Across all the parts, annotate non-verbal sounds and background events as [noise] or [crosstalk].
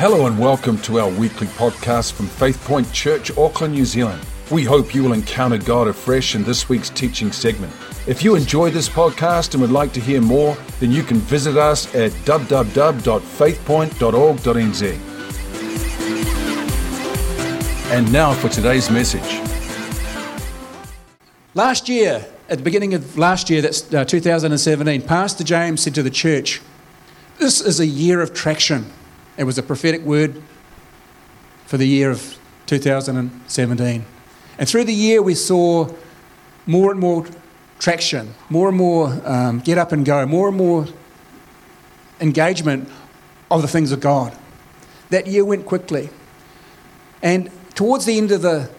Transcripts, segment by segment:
Hello and welcome to our weekly podcast from Faith Point Church, Auckland, New Zealand. We hope you will encounter God afresh in this week's teaching segment. If you enjoy this podcast and would like to hear more, then you can visit us at www.faithpoint.org.nz. And now for today's message. Last year, at the beginning of last year, that's uh, 2017, Pastor James said to the church, This is a year of traction. It was a prophetic word for the year of 2017. And through the year, we saw more and more traction, more and more um, get up and go, more and more engagement of the things of God. That year went quickly. And towards the end of the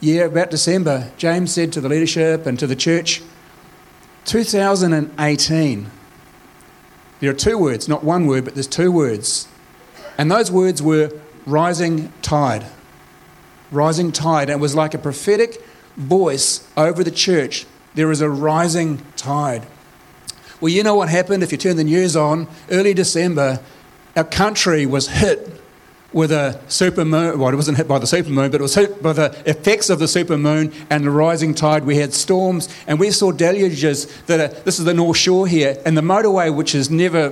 year, about December, James said to the leadership and to the church, 2018. There are two words, not one word, but there's two words. And those words were rising tide. Rising tide. And it was like a prophetic voice over the church. There is a rising tide. Well, you know what happened if you turn the news on? Early December, our country was hit with a supermoon. Well, it wasn't hit by the supermoon, but it was hit by the effects of the supermoon and the rising tide. We had storms and we saw deluges that are, this is the North Shore here, and the motorway, which is never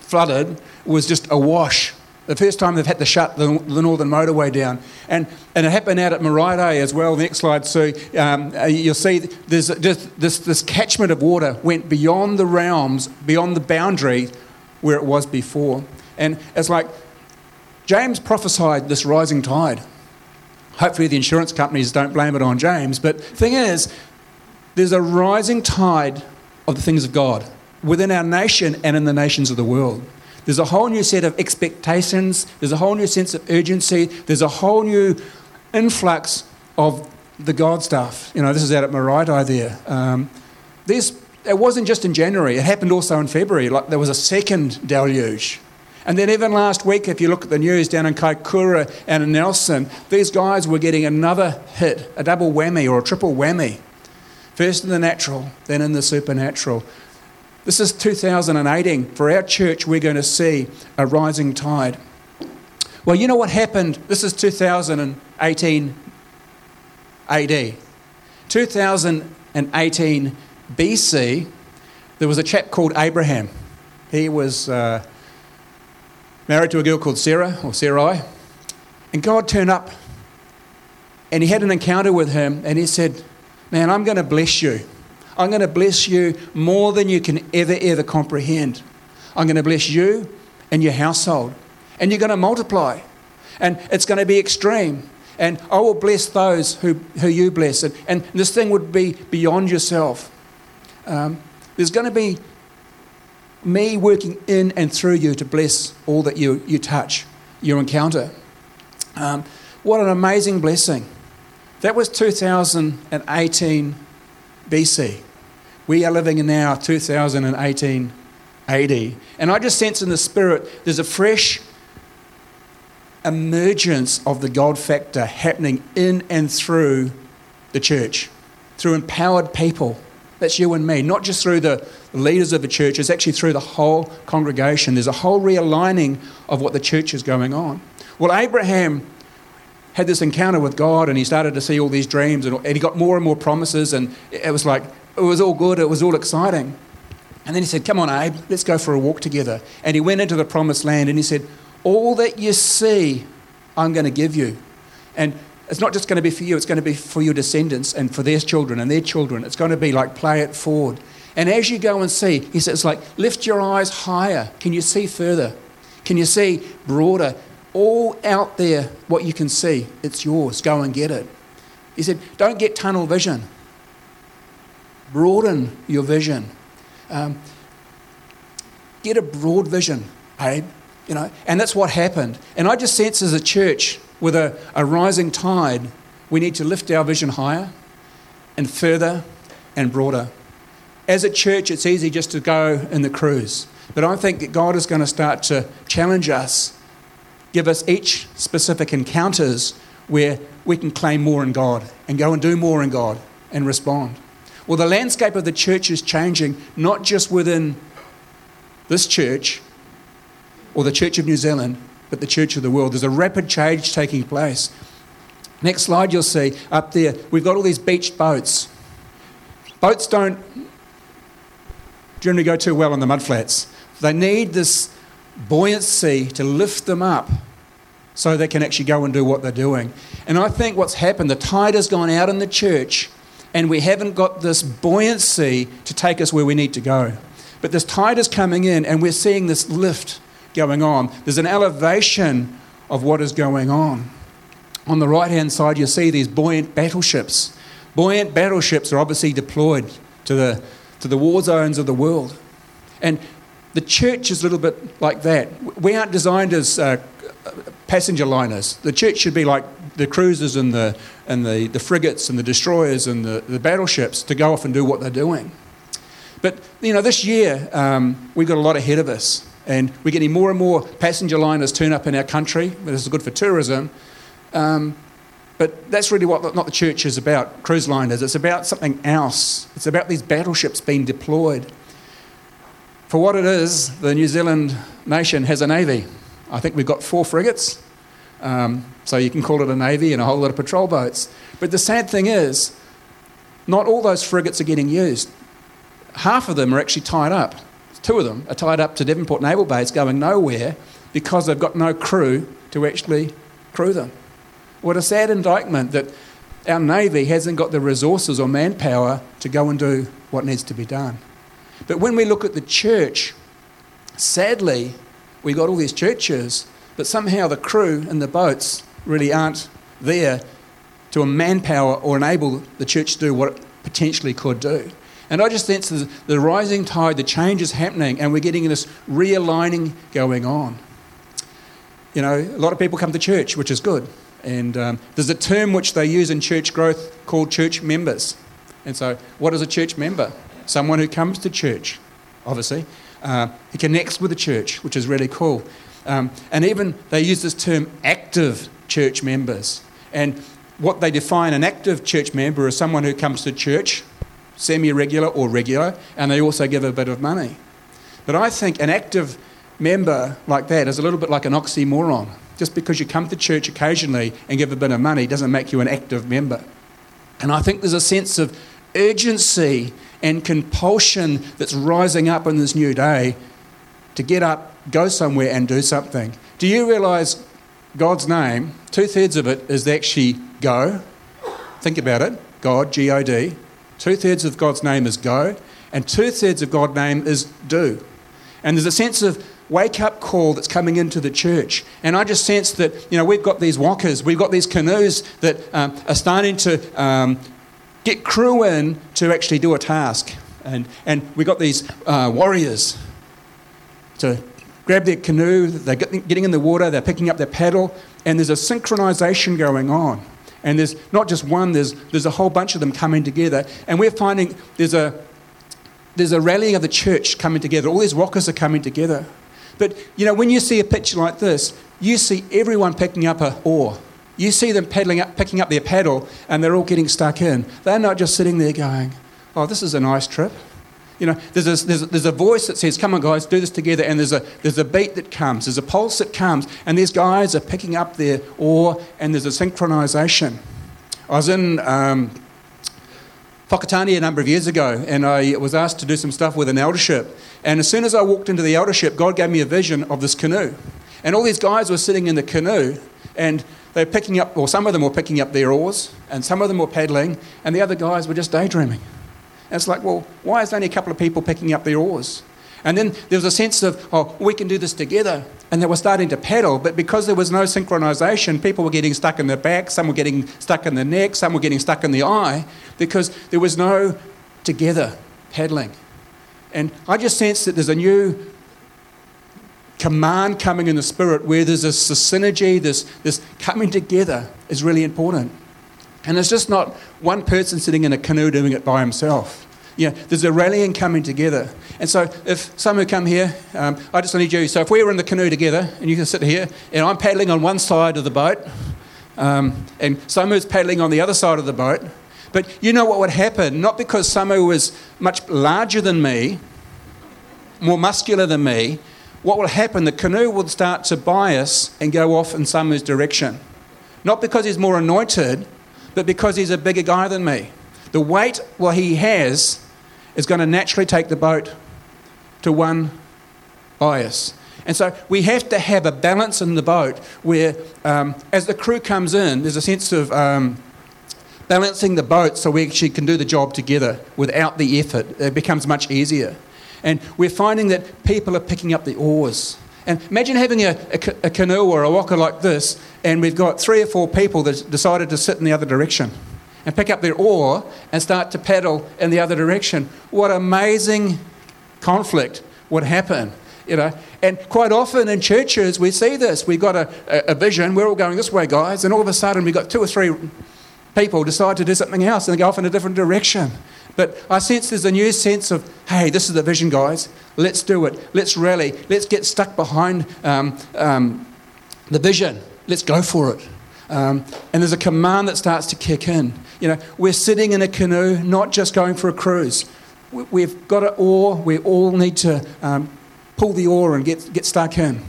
flooded, was just awash. The first time they've had to shut the, the northern motorway down. And, and it happened out at Maraetai as well. Next slide, so um, uh, you'll see there's just this, this catchment of water went beyond the realms, beyond the boundary where it was before. And it's like James prophesied this rising tide. Hopefully, the insurance companies don't blame it on James, but the thing is, there's a rising tide of the things of God within our nation and in the nations of the world. There's a whole new set of expectations, there's a whole new sense of urgency, there's a whole new influx of the God stuff. You know, this is out at Maraetai there. Um, this, it wasn't just in January, it happened also in February. Like there was a second deluge. And then even last week, if you look at the news down in Kaikoura and in Nelson, these guys were getting another hit, a double whammy or a triple whammy. First in the natural, then in the supernatural. This is 2018. For our church, we're going to see a rising tide. Well, you know what happened? This is 2018 AD. 2018 BC, there was a chap called Abraham. He was. Uh, married to a girl called Sarah, or Sarai. And God turned up and he had an encounter with him and he said, Man, I'm going to bless you. I'm going to bless you more than you can ever, ever comprehend. I'm going to bless you and your household. And you're going to multiply. And it's going to be extreme. And I will bless those who, who you bless. And, and this thing would be beyond yourself. Um, there's going to be me working in and through you to bless all that you, you touch, you encounter. Um, what an amazing blessing. That was 2018 BC. We are living in now 2018 AD. And I just sense in the spirit there's a fresh emergence of the God factor happening in and through the church, through empowered people that's you and me, not just through the leaders of the church, it's actually through the whole congregation. There's a whole realigning of what the church is going on. Well, Abraham had this encounter with God and he started to see all these dreams and, he got more and more promises and it was like, it was all good, it was all exciting. And then he said, Come on, Abe, let's go for a walk together. And he went into the promised land and he said, All that you see, I'm going to give you. And it's not just going to be for you, it's going to be for your descendants and for their children and their children. It's going to be like play it forward. And as you go and see, he says, like, lift your eyes higher. Can you see further? Can you see broader? All out there, what you can see, it's yours. Go and get it. He said, don't get tunnel vision. Broaden your vision. Um, get a broad vision, babe. You know, and that's what happened. And I just sense as a church, with a, a rising tide, we need to lift our vision higher and further and broader. As a church, it's easy just to go in the cruise. But I think that God is going to start to challenge us, give us each specific encounters where we can claim more in God and go and do more in God and respond. Well, the landscape of the church is changing, not just within this church or the Church of New Zealand, but the church of the world. There's a rapid change taking place. Next slide, you'll see up there, we've got all these beached boats. Boats don't generally go too well on the mudflats. They need this buoyancy to lift them up so they can actually go and do what they're doing. And I think what's happened, the tide has gone out in the church, and we haven't got this buoyancy to take us where we need to go. But this tide is coming in, and we're seeing this lift going on. There's an elevation of what is going on. On the right hand side, you see these buoyant battleships. Buoyant battleships are obviously deployed to the, to the war zones of the world. And the church is a little bit like that. We aren't designed as uh, passenger liners. The church should be like the cruisers and the, and the, the frigates and the destroyers and the, the battleships to go off and do what they're doing. But, you know, this year um, we've got a lot ahead of us. And we're getting more and more passenger liners turn up in our country. This is good for tourism. Um, but that's really what not the church is about, cruise liners. It's about something else. It's about these battleships being deployed. For what it is, the New Zealand nation has a navy. I think we've got four frigates, um, so you can call it a navy and a whole lot of patrol boats. But the sad thing is, not all those frigates are getting used. Half of them are actually tied up two of them are tied up to Devonport Naval Base going nowhere because they've got no crew to actually crew them. What a sad indictment that our Navy hasn't got the resources or manpower to go and do what needs to be done. But when we look at the church, sadly, we've got all these churches, but somehow the crew and the boats really aren't there to manpower or enable the church to do what it potentially could do. And I just sense the, the rising tide, the change is happening, and we're getting this realigning going on. You know, a lot of people come to church, which is good. And um, there's a term which they use in church growth called church members. And so, what is a church member? Someone who comes to church, obviously. Uh, he connects with the church, which is really cool. Um, and even they use this term active church members. And what they define an active church member is someone who comes to church semi regular or regular, and they also give a bit of money. But I think an active member like that is a little bit like an oxymoron. Just because you come to church occasionally and give a bit of money doesn't make you an active member. And I think there's a sense of urgency and compulsion that's rising up in this new day to get up, go somewhere, and do something. Do you realise God's name, two thirds of it is actually go? Think about it God, G O D. Two thirds of God's name is go, and two thirds of God's name is do. And there's a sense of wake up call that's coming into the church. And I just sense that, you know, we've got these wakas, we've got these canoes that um, are starting to um, get crew in to actually do a task. And, and we've got these uh, warriors to grab their canoe, they're getting in the water, they're picking up their paddle, and there's a synchronization going on. And there's not just one, there's, there's a whole bunch of them coming together. And we're finding there's a, there's a rallying of the church coming together. All these rockers are coming together. But, you know, when you see a picture like this, you see everyone picking up a oar. You see them paddling up, picking up their paddle, and they're all getting stuck in. They're not just sitting there going, oh, this is a nice trip. You know, there's a, there's, a, there's a voice that says, come on, guys, do this together. And there's a, there's a beat that comes, there's a pulse that comes. And these guys are picking up their oar, and there's a synchronization. I was in um, a number of years ago, and I was asked to do some stuff with an eldership. And as soon as I walked into the eldership, God gave me a vision of this canoe. And all these guys were sitting in the canoe, and they were picking up, or some of them were picking up their oars, and some of them were paddling, and the other guys were just daydreaming. And it's like, well, why is only a couple of people picking up their oars? And then there was a sense of, oh, we can do this together. And they were starting to paddle, but because there was no synchronization, people were getting stuck in the back, some were getting stuck in the neck, some were getting stuck in the eye, because there was no together paddling. And I just sense that there's a new command coming in the spirit where there's this, this synergy, this, this coming together is really important. And it's just not one person sitting in a canoe doing it by himself. Yeah, there's a rallying coming together. And so if some who come here, um, I just need you. So if we were in the canoe together and you can sit here and I'm paddling on one side of the boat um, and Samu's paddling on the other side of the boat, but you know what would happen? Not because Samu was much larger than me, more muscular than me, what will happen, the canoe will start to bias and go off in someone's direction. Not because he's more anointed, but because he's a bigger guy than me. The weight what he has is going to naturally take the boat to one bias. And so we have to have a balance in the boat where, um, as the crew comes in, there's a sense of um, balancing the boat so we actually can do the job together without the effort. It becomes much easier. And we're finding that people are picking up the oars. And imagine having a, a, a canoe or a waka like this, and we've got three or four people that decided to sit in the other direction and pick up their oar and start to paddle in the other direction. What amazing conflict would happen. You know, and quite often in churches we see this. We've got a, a, a vision, we're all going this way, guys, and all of a sudden we've got two or three people decide to do something else and they go off in a different direction. But I sense there's a new sense of, hey, this is the vision, guys. Let's do it. Let's rally. Let's get stuck behind um, um, the vision. Let's go for it. Um, and there's a command that starts to kick in. You know, we're sitting in a canoe, not just going for a cruise. We've got an oar. We all need to um, pull the oar and get, get stuck in.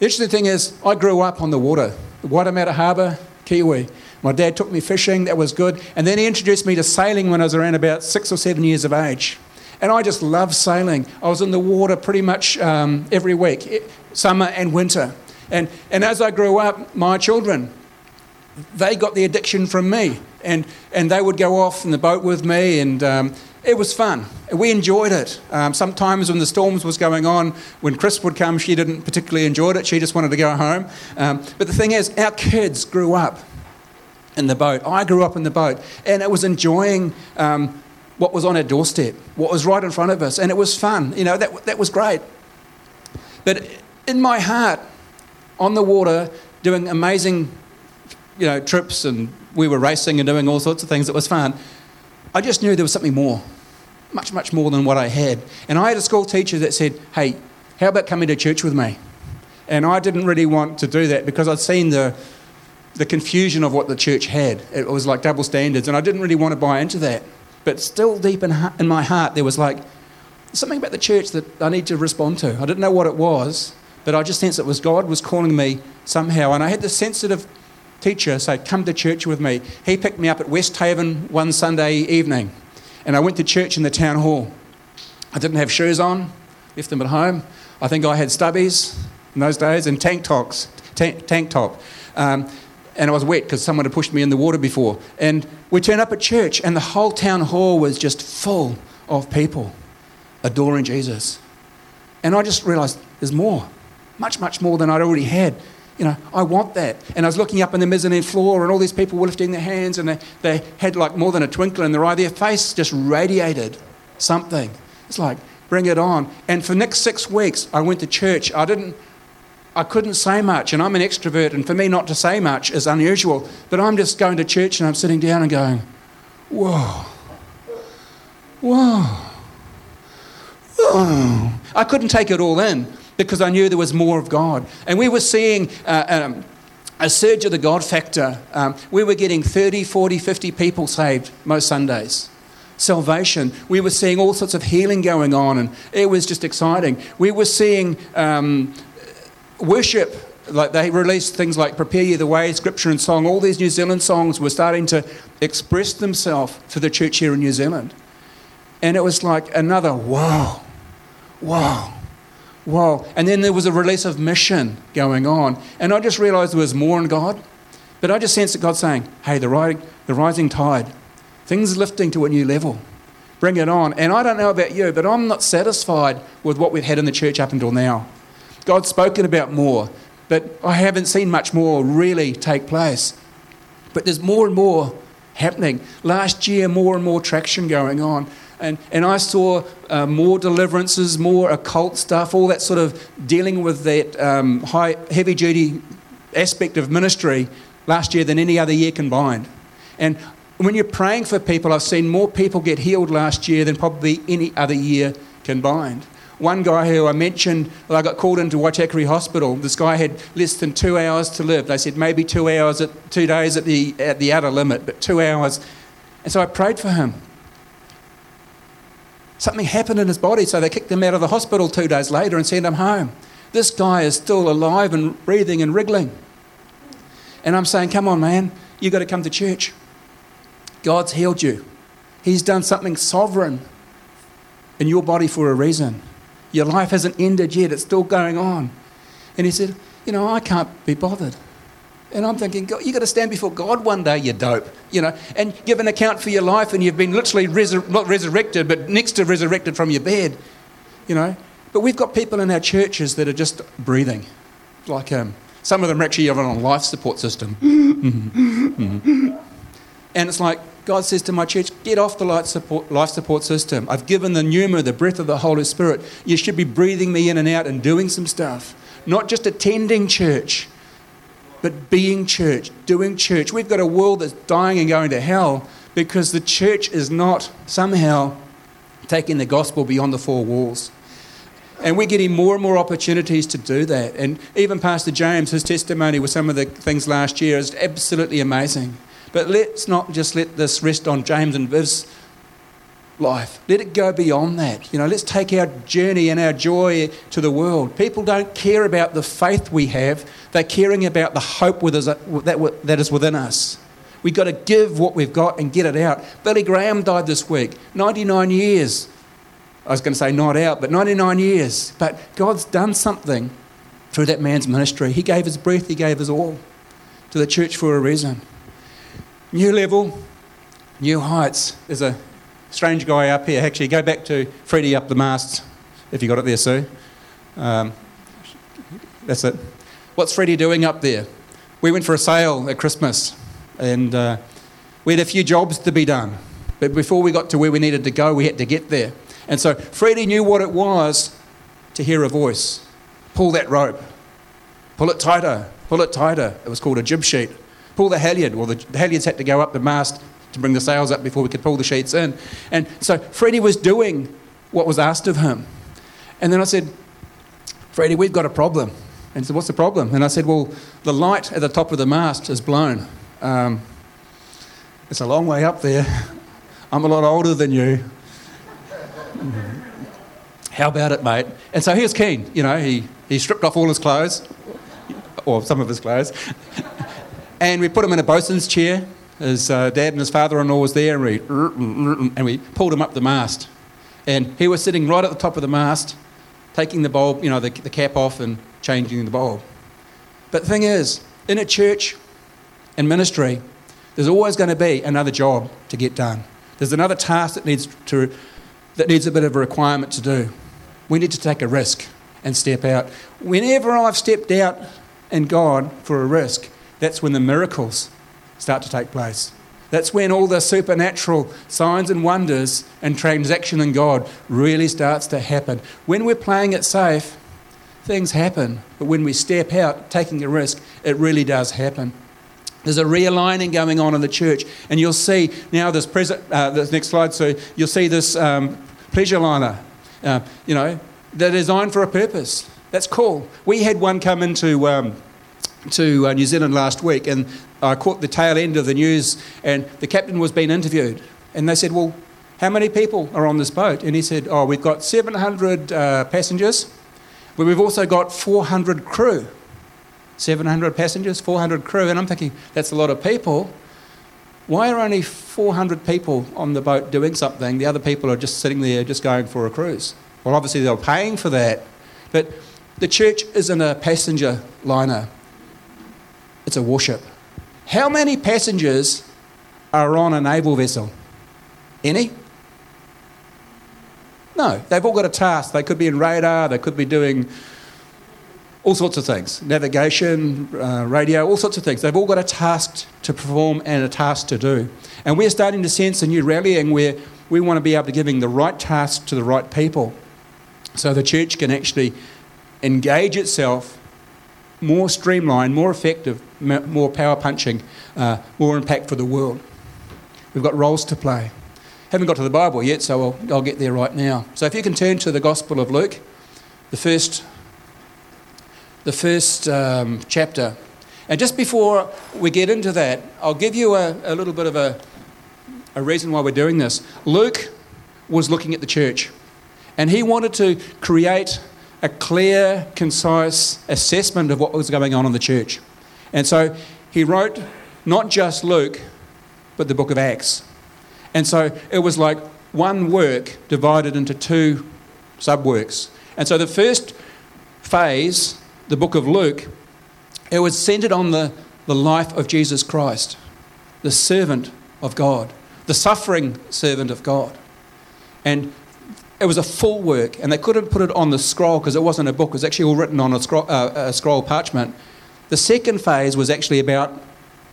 The interesting thing is, I grew up on the water, Waitemata Harbour, Kiwi. My dad took me fishing, that was good. And then he introduced me to sailing when I was around about six or seven years of age. And I just loved sailing. I was in the water pretty much um, every week, summer and winter. And, and as I grew up, my children, they got the addiction from me. And, and they would go off in the boat with me, and um, it was fun. We enjoyed it. Um, sometimes when the storms was going on, when Chris would come, she didn't particularly enjoy it. She just wanted to go home. Um, but the thing is, our kids grew up in the boat. I grew up in the boat, and it was enjoying um, what was on our doorstep, what was right in front of us, and it was fun. You know, that, that was great. But in my heart, on the water, doing amazing, you know, trips, and we were racing and doing all sorts of things. It was fun. I just knew there was something more, much, much more than what I had. And I had a school teacher that said, "Hey, how about coming to church with me?" And I didn't really want to do that because I'd seen the the confusion of what the church had. It was like double standards, and I didn't really want to buy into that. But still, deep in, in my heart, there was like something about the church that I need to respond to. I didn't know what it was, but I just sensed it was God was calling me somehow. And I had this sensitive teacher say, Come to church with me. He picked me up at Westhaven one Sunday evening, and I went to church in the town hall. I didn't have shoes on, left them at home. I think I had stubbies in those days and tank tops. Tank, tank top. Um, and I was wet because someone had pushed me in the water before. And we turned up at church, and the whole town hall was just full of people adoring Jesus. And I just realized there's more, much, much more than I'd already had. You know, I want that. And I was looking up in the mezzanine floor, and all these people were lifting their hands, and they, they had like more than a twinkle in their eye. Their face just radiated something. It's like, bring it on. And for next six weeks, I went to church. I didn't I couldn't say much, and I'm an extrovert, and for me not to say much is unusual. But I'm just going to church and I'm sitting down and going, whoa, whoa, whoa. I couldn't take it all in because I knew there was more of God. And we were seeing uh, um, a surge of the God factor. Um, we were getting 30, 40, 50 people saved most Sundays salvation. We were seeing all sorts of healing going on, and it was just exciting. We were seeing um, worship, like they released things like Prepare You the Way, Scripture in Song, all these New Zealand songs were starting to express themselves for the church here in New Zealand. And it was like another wow, wow, wow. And then there was a release of mission going on. And I just realized there was more in God. But I just sensed that God saying, hey, the, the rising tide, things lifting to a new level. Bring it on. And I don't know about you, but I'm not satisfied with what we've had in the church up until now. God's spoken about more, but I haven't seen much more really take place. But there's more and more happening. Last year, more and more traction going on. And, and I saw uh, more deliverances, more occult stuff, all that sort of dealing with that um, high, heavy duty aspect of ministry last year than any other year combined. And when you're praying for people, I've seen more people get healed last year than probably any other year combined. One guy who I mentioned, well, I got called into Waitakere Hospital. This guy had less than two hours to live. They said maybe two hours, at, two days at the, at the outer limit, but two hours. And so I prayed for him. Something happened in his body, so they kicked him out of the hospital two days later and sent him home. This guy is still alive and breathing and wriggling. And I'm saying, come on, man, you've got to come to church. God's healed you, He's done something sovereign in your body for a reason. Your life hasn't ended yet, it's still going on. And he said, You know, I can't be bothered. And I'm thinking, God, you've got to stand before God one day, you dope, you know, and give an account for your life, and you've been literally not resurrected, but next to resurrected from your bed, you know. But we've got people in our churches that are just breathing, like um, some of them are actually on a life support system. [laughs] and it's like God says to my church, get off the life support, life support system. I've given the pneuma, the breath of the Holy Spirit. You should be breathing me in and out and doing some stuff, not just attending church but being church, doing church. We've got a world that's dying and going to hell because the church is not somehow taking the gospel beyond the four walls. And we're getting more and more opportunities to do that. And even Pastor James, his testimony with some of the things last year is absolutely amazing. But let's not just let this rest on James and Viv's life. Let it go beyond that. You know, let's take our journey and our joy to the world. People don't care about the faith we have, they're caring about the hope that is within us. We've got to give what we've got and get it out. Billy Graham died this week, 99 years. I was going to say not out, but 99 years. But God's done something through that man's ministry. He gave his breath, he gave his all to the church for a reason. New level, new heights. There's a strange guy up here. Actually, go back to Freddie up the mast, if you got it there, Sue. Um, that's it. What's Freddie doing up there? We went for a sail at Christmas, and uh, we had a few jobs to be done. But before we got to where we needed to go, we had to get there. And so Freddie knew what it was to hear a voice. Pull that rope. Pull it tighter. Pull it tighter. It was called a jib sheet. Pull the halyard. Well, the, the halyards had to go up the mast to bring the sails up before we could pull the sheets in. And so Freddie was doing what was asked of him. And then I said, Freddie, we've got a problem. And he said, What's the problem? And I said, Well, the light at the top of the mast is blown. Um, it's a long way up there. I'm a lot older than you. [laughs] How about it, mate? And so he was keen. You know, he, he stripped off all his clothes, or some of his clothes, and we put him in a bosun's chair his uh, dad and his father-in-law was there, and we, and we pulled him up the mast. And he was sitting right at the top of the mast, taking the bulb, you know, the, the cap off and changing the bulb. But the thing is, in a church and ministry, there's always going to be another job to get done. There's another task that needs, to, that needs a bit of a requirement to do. We need to take a risk and step out. Whenever I've stepped out in God for a risk, that's when the miracles start to take place. That's when all the supernatural signs and wonders and transaction in God really starts to happen. When we're playing it safe, things happen. But when we step out, taking a risk, it really does happen. There's a realigning going on in the church, and you'll see now this present. Uh, this next slide, so you'll see this um, pleasure liner. Uh, you know, they're designed for a purpose. That's cool. We had one come into um, to uh, New Zealand last week, and I caught the tail end of the news, and the captain was being interviewed, and they said, "Well, how many people are on this boat?" And he said, "Oh, we've got 700 uh, passengers, but we've also got 400 crew. 700 passengers, 400 crew." And I'm thinking, that's a lot of people. Why are only 400 people on the boat doing something? The other people are just sitting there, just going for a cruise. Well, obviously they're paying for that, but the church isn't a passenger liner it's a warship. How many passengers are on a naval vessel? Any? No, they've all got a task. They could be in radar, they could be doing all sorts of things navigation, uh, radio, all sorts of things. They've all got a task to perform and a task to do. And we're starting to sense a new rallying where we want to be able to giving the right task to the right people so the church can actually engage itself more streamlined, more effective, more power punching, uh, more impact for the world. We've got roles to play. Haven't got to the Bible yet, so I'll, I'll get there right now. So if you can turn to the Gospel of Luke, the first, the first um, chapter. And just before we get into that, I'll give you a, a little bit of a, a reason why we're doing this. Luke was looking at the church. And he wanted to create a clear, concise assessment of what was going on in the church. And so he wrote not just Luke, but the book of Acts. And so it was like one work divided into two subworks. And so the first phase, the book of Luke, it was centered on the, the life of Jesus Christ, the servant of God, the suffering servant of God. And it was a full work, and they couldn't put it on the scroll because it wasn't a book, it was actually all written on a scroll, uh, a scroll parchment. The second phase was actually about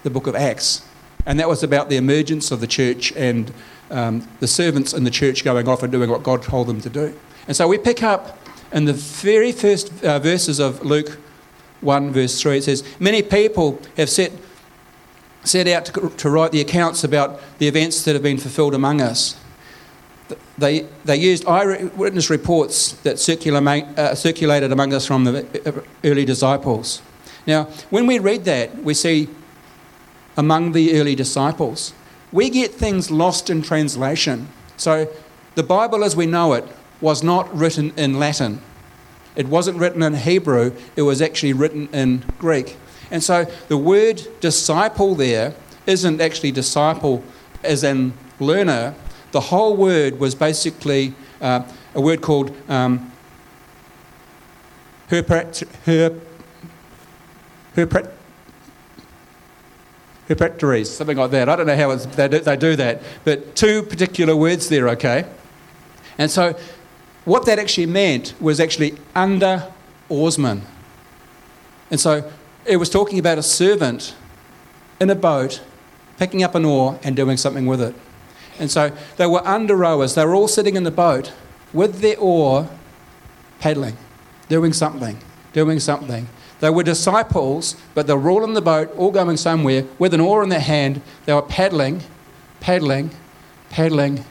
the book of Acts, and that was about the emergence of the church and um, the servants in the church going off and doing what God told them to do. And so we pick up in the very first uh, verses of Luke 1, verse 3, it says, Many people have set, set out to, to write the accounts about the events that have been fulfilled among us. They, they used eyewitness reports that uh, circulated among us from the early disciples. Now, when we read that, we see among the early disciples, we get things lost in translation. So, the Bible as we know it was not written in Latin. It wasn't written in Hebrew, it was actually written in Greek. And so the word disciple there isn't actually disciple as in learner. The whole word was basically uh, a word called um, herpret, her, something like that. I don't know how they do, they do that, but two particular words there, okay? And so what that actually meant was actually under oarsman. And so it was talking about a servant in a boat picking up an oar and doing something with it. And so they were under rowers. They were all sitting in the boat with their oar paddling, doing something, doing something. They were disciples, but they were all in the boat, all going somewhere with an oar in their hand. They were paddling, paddling, paddling,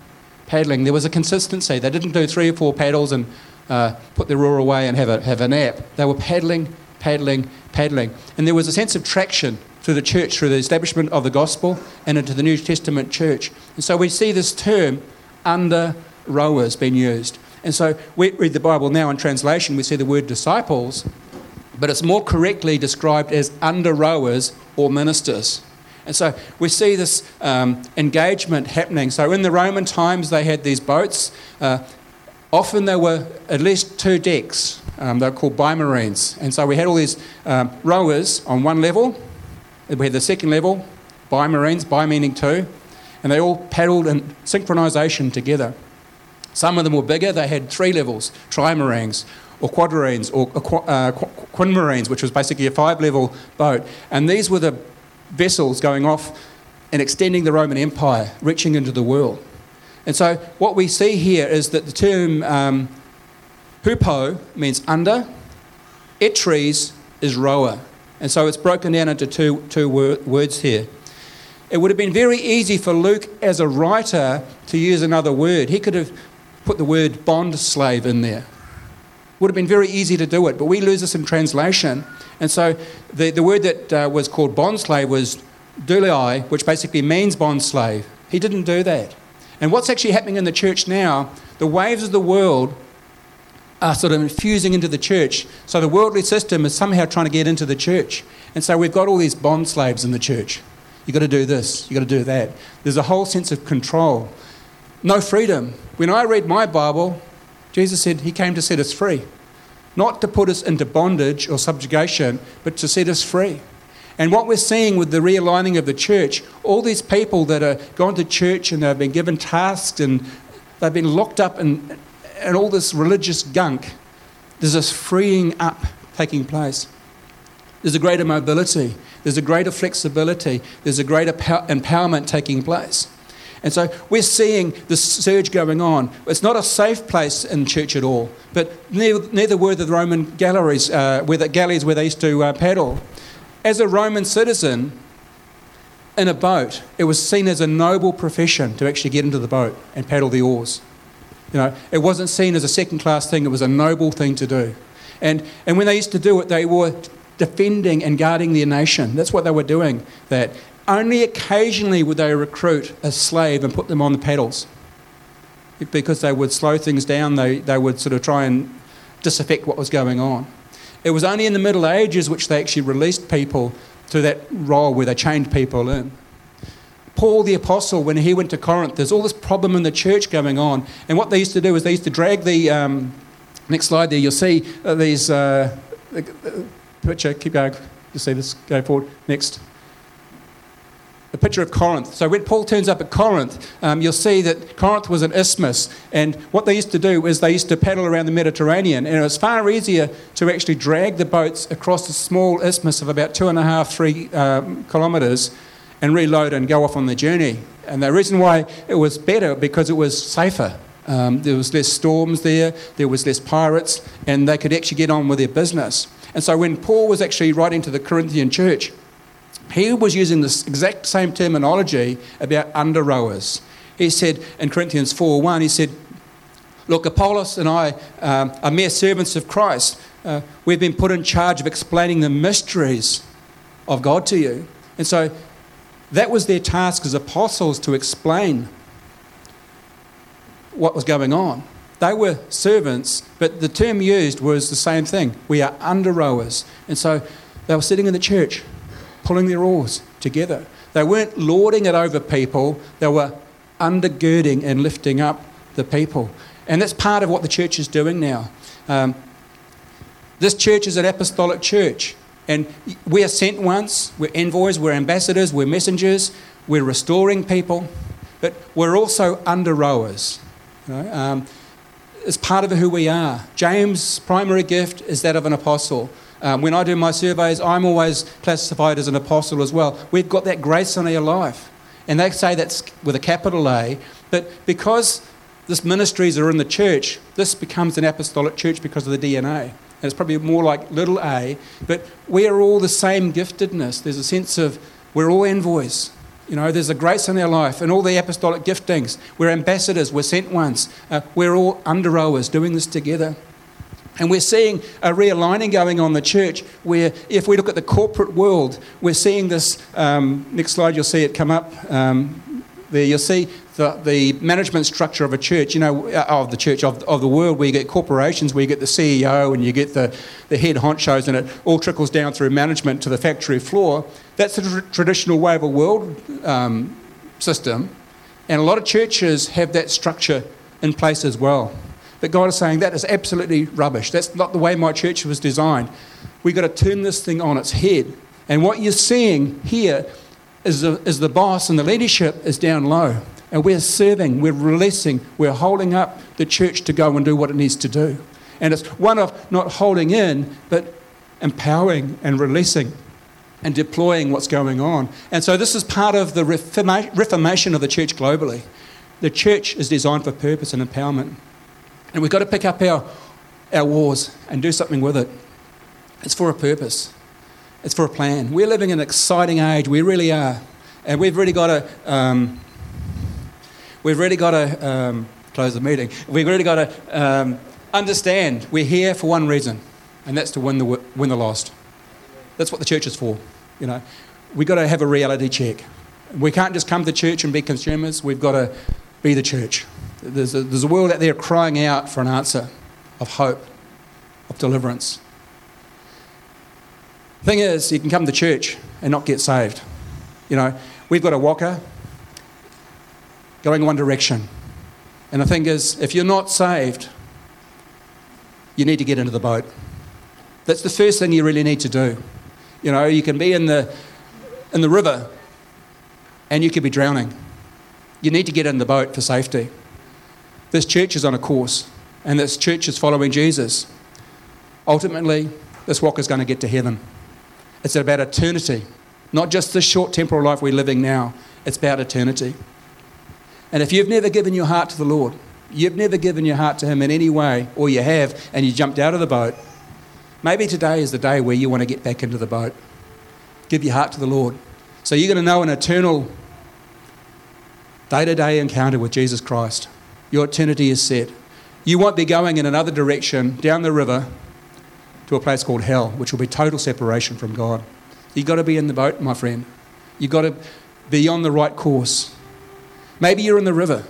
paddling. There was a consistency. They didn't do three or four paddles and uh, put their oar away and have a, have a nap. They were paddling, paddling, paddling. And there was a sense of traction through the church, through the establishment of the gospel and into the New Testament church. And so we see this term under rowers being used. And so we read the Bible now in translation, we see the word disciples, but it's more correctly described as under rowers or ministers. And so we see this um, engagement happening. So in the Roman times, they had these boats. Uh, often there were at least two decks. Um, they were called bimarines. And so we had all these um, rowers on one level. We had the second level, bimarines, bi meaning two. And they all paddled in synchronisation together. Some of them were bigger. They had three levels, trimarines or quadrirines or uh, quinmarines, which was basically a five level boat. And these were the vessels going off and extending the Roman Empire, reaching into the world. And so what we see here is that the term um, hupo means under, etries is rower. And so it's broken down into two, two wor- words here. It would have been very easy for Luke as a writer to use another word. He could have put the word bond slave in there. Would have been very easy to do it, but we lose this in translation. And so the, the word that uh, was called bond slave was douloi, which basically means bond slave. He didn't do that. And what's actually happening in the church now, the waves of the world are sort of infusing into the church. So the worldly system is somehow trying to get into the church. And so we've got all these bond slaves in the church. You've got to do this, you've got to do that. There's a whole sense of control. No freedom. When I read my Bible, Jesus said he came to set us free not to put us into bondage or subjugation, but to set us free. And what we're seeing with the realigning of the church, all these people that are going to church and they've been given tasks and they've been locked up in, in all this religious gunk, there's this freeing up taking place. There's a greater mobility, there's a greater flexibility, there's a greater empowerment taking place. And so we're seeing this surge going on. It's not a safe place in church at all, but neither, neither were the Roman galleries, uh, where the galleys where they used to uh, paddle. As a Roman citizen in a boat, it was seen as a noble profession to actually get into the boat and paddle the oars. You know, it wasn't seen as a second class thing, it was a noble thing to do. And, and when they used to do it, they were defending and guarding their nation. That's what they were doing. That only occasionally would they recruit a slave and put them on the paddles. because they would slow things down, they, they would sort of try and disaffect what was going on. It was only in the Middle Ages which they actually released people to that role where they chained people in. Paul the Apostle, when he went to Corinth, there's all this problem in the church going on. And what they used to do is they used to drag the. Um, next slide there, you'll see uh, these. Uh, picture, keep going. You'll see this, go forward. Next a picture of Corinth. So when Paul turns up at Corinth, um, you'll see that Corinth was an isthmus, and what they used to do is they used to paddle around the Mediterranean, and it was far easier to actually drag the boats across a small isthmus of about two and a half, three um, kilometres, and reload and go off on the journey. And the reason why it was better because it was safer. Um, there was less storms there, there was less pirates, and they could actually get on with their business. And so when Paul was actually writing to the Corinthian church, he was using this exact same terminology about under rowers. He said in Corinthians 4 1, he said, Look, Apollos and I um, are mere servants of Christ. Uh, we've been put in charge of explaining the mysteries of God to you. And so that was their task as apostles to explain what was going on. They were servants, but the term used was the same thing. We are under rowers. And so they were sitting in the church pulling their oars together. They weren't lording it over people, they were undergirding and lifting up the people. And that's part of what the church is doing now. Um, this church is an apostolic church, and we are sent once, we're envoys, we're ambassadors, we're messengers, we're restoring people, but we're also under rowers. You know? um, it's part of who we are. James' primary gift is that of an apostle. Um, when I do my surveys, I'm always classified as an apostle as well. We've got that grace in our life. And they say that's with a capital A, but because this ministries are in the church, this becomes an apostolic church because of the DNA. It's probably more like little a, but we are all the same giftedness. There's a sense of we're all envoys. You know, there's a grace in our life and all the apostolic giftings. We're ambassadors, we're sent ones. Uh, we're all under rowers doing this together. And we're seeing a realigning going on in the church where, if we look at the corporate world, we're seeing this. Um, next slide, you'll see it come up. Um, there, you'll see the, the management structure of a church, you know, uh, of the church, of, of the world, where you get corporations, where you get the CEO and you get the, the head honchos, and it all trickles down through management to the factory floor. That's the tr- traditional way of a world um, system. And a lot of churches have that structure in place as well. But God is saying that is absolutely rubbish. That's not the way my church was designed. We've got to turn this thing on its head. And what you're seeing here is the, is the boss and the leadership is down low. And we're serving, we're releasing, we're holding up the church to go and do what it needs to do. And it's one of not holding in, but empowering and releasing and deploying what's going on. And so this is part of the reformation of the church globally. The church is designed for purpose and empowerment. And we've got to pick up our, our wars and do something with it. It's for a purpose, it's for a plan. We're living in an exciting age, we really are. And we've really got to. Um, we've really got to um, close the meeting. We've really got to um, understand we're here for one reason, and that's to win the, win the lost. That's what the church is for. You know, we've got to have a reality check. We can't just come to church and be consumers. We've got to be the church. There's a, there's a world out there crying out for an answer of hope, of deliverance. Thing is, you can come to church and not get saved. You know, we've got a waka going one direction. And the thing is, if you're not saved, you need to get into the boat. That's the first thing you really need to do. You know, you can be in the, in the river and you could be drowning. You need to get in the boat for safety. This church is on a course, and this church is following Jesus. Ultimately, this walk is going to get to heaven. It's about eternity, not just the short temporal life we're living now. It's about eternity. And if you've never given your heart to the Lord, you've never given your heart to Him in any way, or you have, and you jumped out of the boat, maybe today is the day where you want to get back into the boat. Give your heart to the Lord. So you're going to know an eternal, day to day encounter with Jesus Christ your eternity is set. You won't be going in another direction down the river to a place called hell, which will be total separation from God. You've got to be in the boat, my friend. You've got to be on the right course. Maybe you're in the river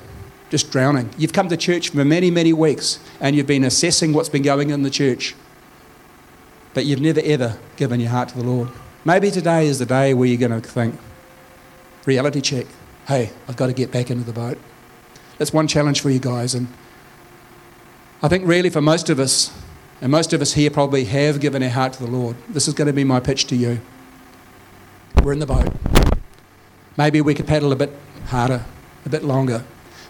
just drowning. You've come to church for many, many weeks and you've been assessing what's been going in the church, but you've never ever given your heart to the Lord. Maybe today is the day where you're going to think, reality check. Hey, I've got to get back into the boat. That's one challenge for you guys. And I think, really, for most of us, and most of us here probably have given our heart to the Lord, this is going to be my pitch to you. We're in the boat. Maybe we could paddle a bit harder, a bit longer.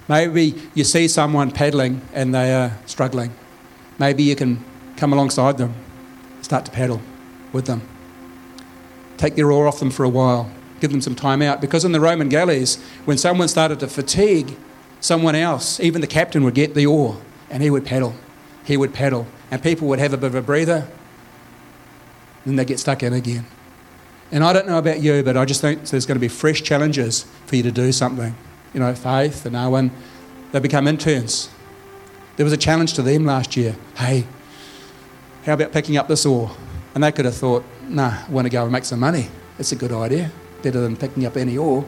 Maybe you see someone paddling and they are struggling. Maybe you can come alongside them, start to paddle with them. Take their oar off them for a while, give them some time out. Because in the Roman galleys, when someone started to fatigue someone else, even the captain would get the oar and he would paddle. He would paddle. And people would have a bit of a breather, then they'd get stuck in again. And I don't know about you, but I just think there's going to be fresh challenges for you to do something. You know, Faith and Owen, they become interns. There was a challenge to them last year. Hey, how about picking up this oar? And they could have thought, nah, I want to go and make some money. It's a good idea. Better than picking up any oar.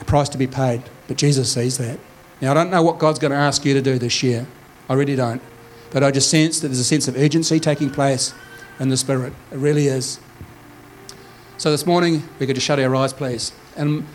A price to be paid. But Jesus sees that. Now, I don't know what God's going to ask you to do this year. I really don't. But I just sense that there's a sense of urgency taking place in the Spirit. It really is. So this morning, we could just shut our eyes, please. And